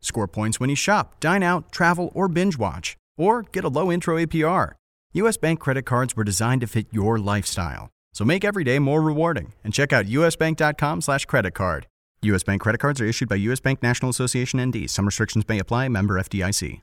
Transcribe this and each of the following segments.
Score points when you shop, dine out, travel, or binge watch. Or get a low intro APR. US Bank credit cards were designed to fit your lifestyle. So make every day more rewarding and check out usbank.com slash credit card. US Bank credit cards are issued by US Bank National Association ND. Some restrictions may apply. Member FDIC.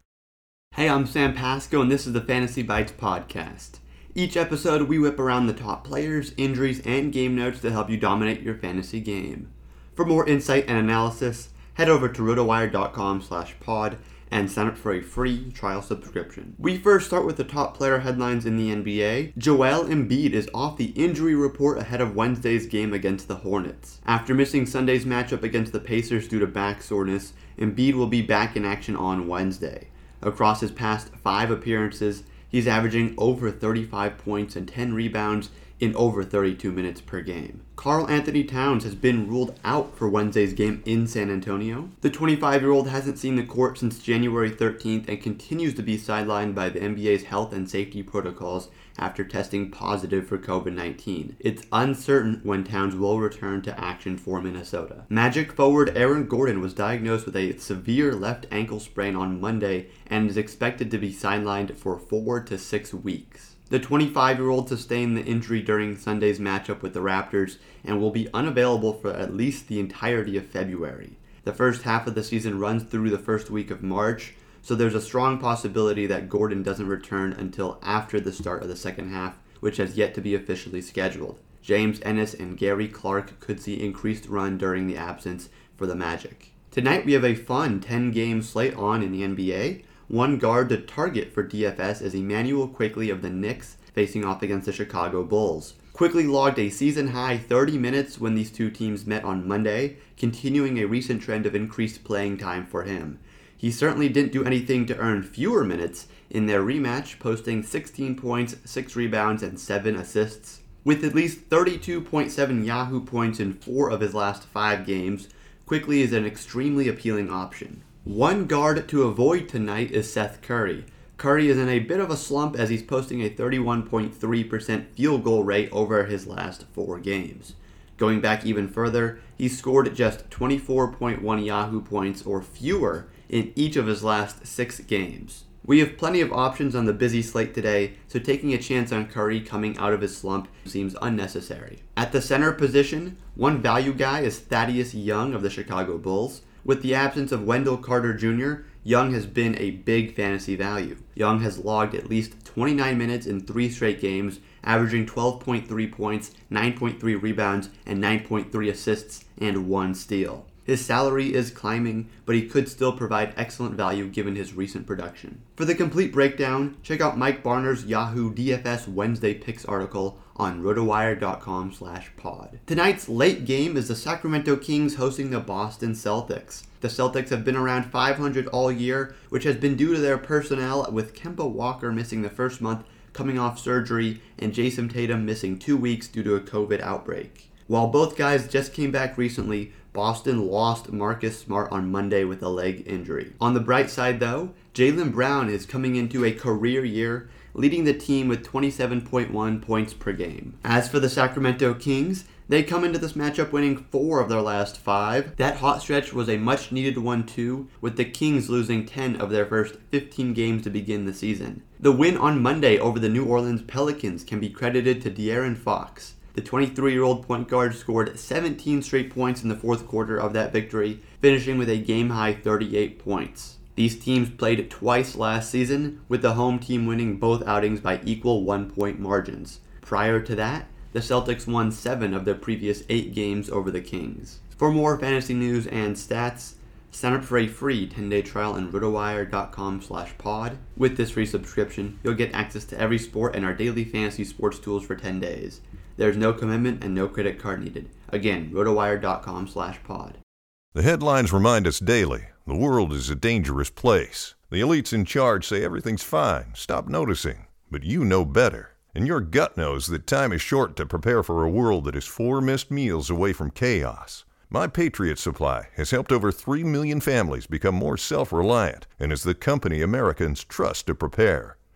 Hey, I'm Sam Pasco and this is the Fantasy Bites podcast. Each episode, we whip around the top players, injuries, and game notes to help you dominate your fantasy game. For more insight and analysis, head over to rotowire.com slash pod and sign up for a free trial subscription. We first start with the top player headlines in the NBA. Joel Embiid is off the injury report ahead of Wednesday's game against the Hornets. After missing Sunday's matchup against the Pacers due to back soreness, Embiid will be back in action on Wednesday. Across his past five appearances, he's averaging over 35 points and 10 rebounds in over 32 minutes per game. Karl-Anthony Towns has been ruled out for Wednesday's game in San Antonio. The 25 year old hasn't seen the court since January 13th and continues to be sidelined by the NBA's health and safety protocols after testing positive for COVID 19. It's uncertain when Towns will return to action for Minnesota. Magic forward Aaron Gordon was diagnosed with a severe left ankle sprain on Monday and is expected to be sidelined for four to six weeks. The 25 year old sustained the injury during Sunday's matchup with the Raptors and will be unavailable for at least the entirety of February. The first half of the season runs through the first week of March, so there's a strong possibility that Gordon doesn't return until after the start of the second half, which has yet to be officially scheduled. James Ennis and Gary Clark could see increased run during the absence for the Magic. Tonight we have a fun 10 game slate on in the NBA. One guard to target for DFS is Immanuel Quickley of the Knicks facing off against the Chicago Bulls. Quickley logged a season high 30 minutes when these two teams met on Monday, continuing a recent trend of increased playing time for him. He certainly didn't do anything to earn fewer minutes in their rematch, posting 16 points, 6 rebounds, and 7 assists. With at least 32.7 Yahoo points in 4 of his last 5 games, Quickley is an extremely appealing option. One guard to avoid tonight is Seth Curry. Curry is in a bit of a slump as he's posting a 31.3% field goal rate over his last four games. Going back even further, he scored just 24.1 Yahoo points or fewer in each of his last six games. We have plenty of options on the busy slate today, so taking a chance on Curry coming out of his slump seems unnecessary. At the center position, one value guy is Thaddeus Young of the Chicago Bulls. With the absence of Wendell Carter Jr., Young has been a big fantasy value. Young has logged at least 29 minutes in three straight games, averaging 12.3 points, 9.3 rebounds, and 9.3 assists and one steal. His salary is climbing, but he could still provide excellent value given his recent production. For the complete breakdown, check out Mike Barner's Yahoo DFS Wednesday Picks article on rotowire.com slash pod. Tonight's late game is the Sacramento Kings hosting the Boston Celtics. The Celtics have been around 500 all year, which has been due to their personnel, with Kemba Walker missing the first month coming off surgery and Jayson Tatum missing two weeks due to a COVID outbreak. While both guys just came back recently, Boston lost Marcus Smart on Monday with a leg injury. On the bright side, though, Jaylen Brown is coming into a career year leading the team with 27.1 points per game. As for the Sacramento Kings, they come into this matchup winning four of their last five. That hot stretch was a much needed one, too, with the Kings losing 10 of their first 15 games to begin the season. The win on Monday over the New Orleans Pelicans can be credited to De'Aaron Fox. The 23 year old point guard scored 17 straight points in the fourth quarter of that victory, finishing with a game high 38 points. These teams played twice last season, with the home team winning both outings by equal one point margins. Prior to that, the Celtics won seven of their previous eight games over the Kings. For more fantasy news and stats, sign up for a free 10-day trial on rotowire.com slash pod. With this free subscription, you'll get access to every sport and our daily fantasy sports tools for 10 days. There's no commitment and no credit card needed. Again, rotowire.com slash pod. The headlines remind us daily the world is a dangerous place. The elites in charge say everything's fine, stop noticing. But you know better. And your gut knows that time is short to prepare for a world that is four missed meals away from chaos. My Patriot Supply has helped over 3 million families become more self reliant and is the company Americans trust to prepare.